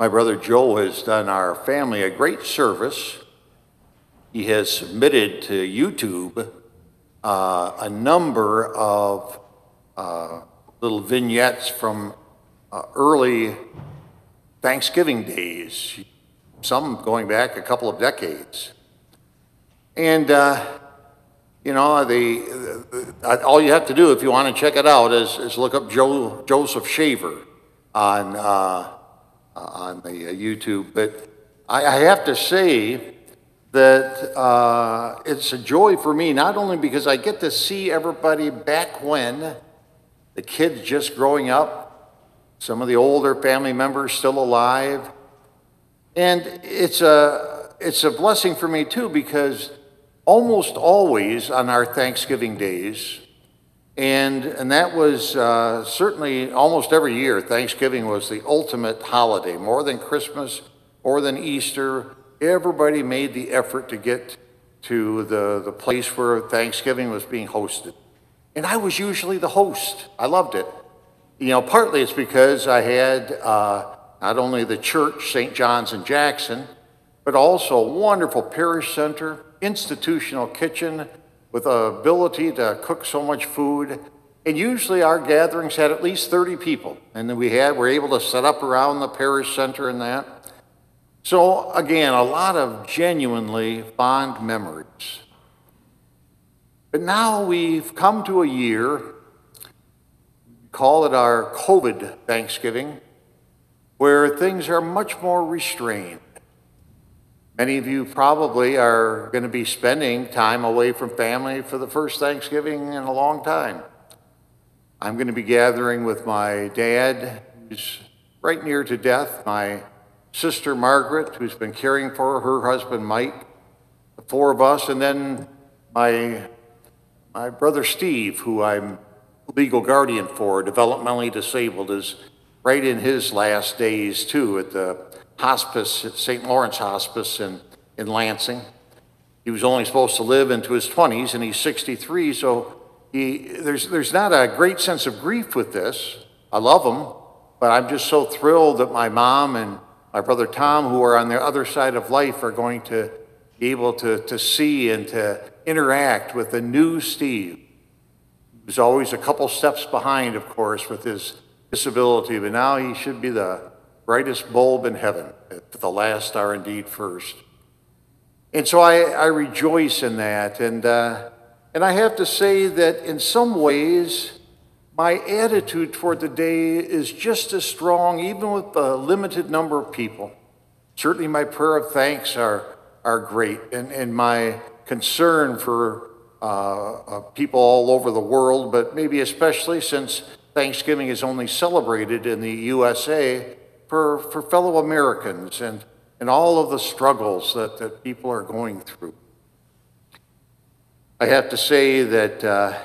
My brother Joe has done our family a great service. He has submitted to YouTube uh, a number of uh, little vignettes from uh, early Thanksgiving days, some going back a couple of decades. And, uh, you know, the, the, all you have to do if you want to check it out is, is look up Joe, Joseph Shaver on, uh, on the uh, YouTube. But I, I have to say that uh, it's a joy for me, not only because I get to see everybody back when, the kids just growing up, some of the older family members still alive. And it's a, it's a blessing for me too because almost always on our Thanksgiving days, and, and that was uh, certainly almost every year, Thanksgiving was the ultimate holiday, more than Christmas, more than Easter. Everybody made the effort to get to the, the place where Thanksgiving was being hosted. And I was usually the host. I loved it. You know, partly it's because I had uh, not only the church, St. John's in Jackson, but also a wonderful parish center, institutional kitchen with the ability to cook so much food. And usually our gatherings had at least 30 people. And then we had, were able to set up around the parish center and that. So again, a lot of genuinely fond memories. But now we've come to a year call it our COVID Thanksgiving, where things are much more restrained. Many of you probably are going to be spending time away from family for the first Thanksgiving in a long time. I'm going to be gathering with my dad, who's right near to death, my sister Margaret, who's been caring for her husband Mike, the four of us, and then my, my brother Steve, who I'm legal guardian for, developmentally disabled, is right in his last days too at the hospice at St. Lawrence Hospice in, in Lansing. He was only supposed to live into his 20s and he's 63, so he, there's, there's not a great sense of grief with this. I love him, but I'm just so thrilled that my mom and my brother Tom, who are on the other side of life, are going to be able to, to see and to interact with the new Steve was always a couple steps behind, of course, with his disability, but now he should be the brightest bulb in heaven. The last are indeed first. And so I, I rejoice in that. And, uh, and I have to say that in some ways, my attitude toward the day is just as strong, even with the limited number of people. Certainly, my prayer of thanks are, are great, and, and my concern for uh, uh, people all over the world, but maybe especially since Thanksgiving is only celebrated in the USA for, for fellow Americans and, and all of the struggles that, that people are going through. I have to say that uh,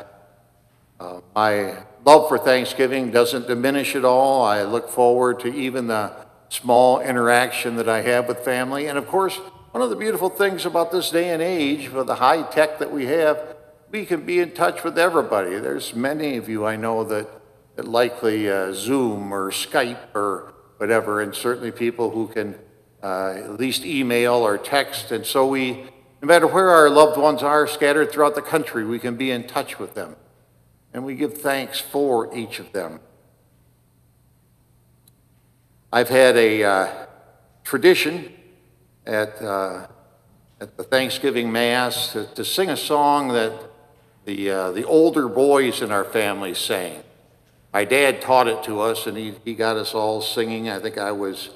uh, my love for Thanksgiving doesn't diminish at all. I look forward to even the small interaction that I have with family. And of course, one of the beautiful things about this day and age, with the high tech that we have, we can be in touch with everybody. There's many of you I know that, that likely uh, Zoom or Skype or whatever, and certainly people who can uh, at least email or text. And so we, no matter where our loved ones are scattered throughout the country, we can be in touch with them. And we give thanks for each of them. I've had a uh, tradition at, uh, at the Thanksgiving Mass to, to, sing a song that the, uh, the older boys in our family sang. My dad taught it to us, and he, he got us all singing. I think I was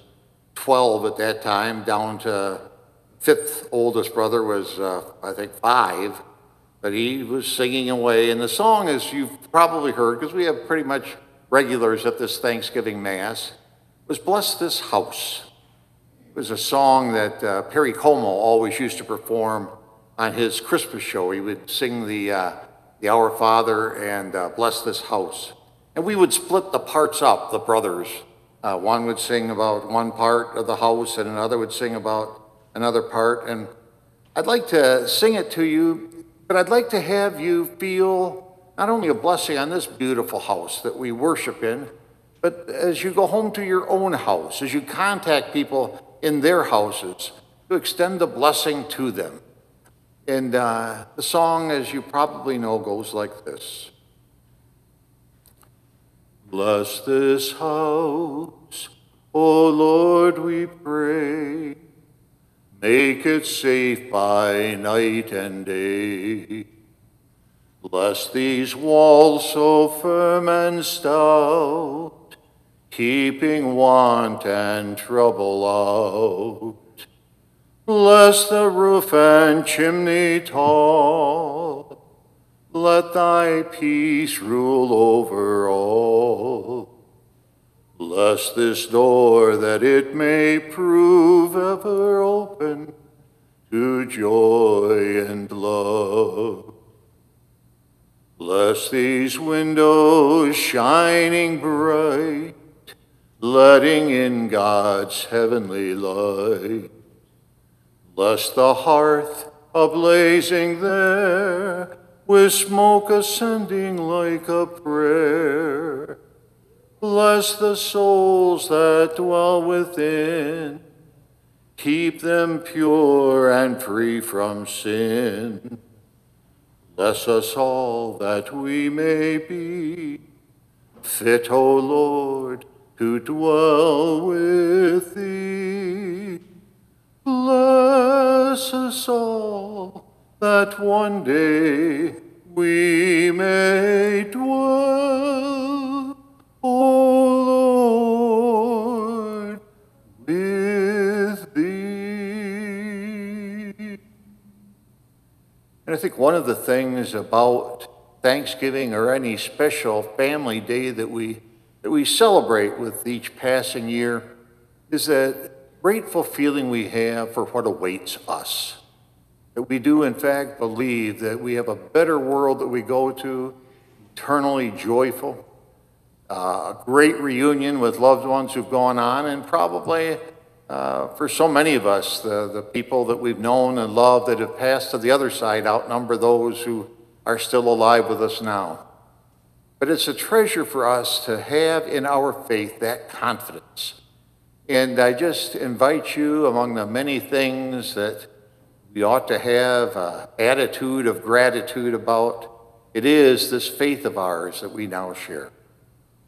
12 at that time, down to fifth oldest brother was, uh, I think, five. But he was singing away. And the song, as you've probably heard, because we have pretty much regulars at this Thanksgiving Mass, was Bless This House. It was a song that uh, Perry Como always used to perform on his Christmas show. He would sing the, uh, the Our Father and uh, Bless This House. And we would split the parts up, the brothers. Uh, one would sing about one part of the house, and another would sing about another part. And I'd like to sing it to you, but I'd like to have you feel not only a blessing on this beautiful house that we worship in, But as you go home to your own house, as you contact people in their houses, to extend the blessing to them. And uh, the song, as you probably know, goes like this Bless this house, O Lord, we pray. Make it safe by night and day. Bless these walls so firm and stout, keeping want and trouble out. Bless the roof and chimney tall, let thy peace rule over all. Bless this door that it may prove ever open to joy and love. Bless these windows shining bright, letting in God's heavenly light. Bless the hearth ablazing there, with smoke ascending like a prayer. Bless the souls that dwell within. Keep them pure and free from sin. Bless us all that we may be fit, O Lord, to dwell with thee. That one day we may dwell, O Lord, with thee. And I think one of the things about Thanksgiving or any special family day that we, that we celebrate with each passing year is that grateful feeling we have for what awaits us. That we do, in fact, believe that we have a better world that we go to, eternally joyful, uh, a great reunion with loved ones who've gone on, and probably uh, for so many of us, the, the people that we've known and loved that have passed to the other side outnumber those who are still alive with us now. But it's a treasure for us to have in our faith that confidence. And I just invite you, among the many things that we ought to have an attitude of gratitude about, it is this faith of ours that we now share.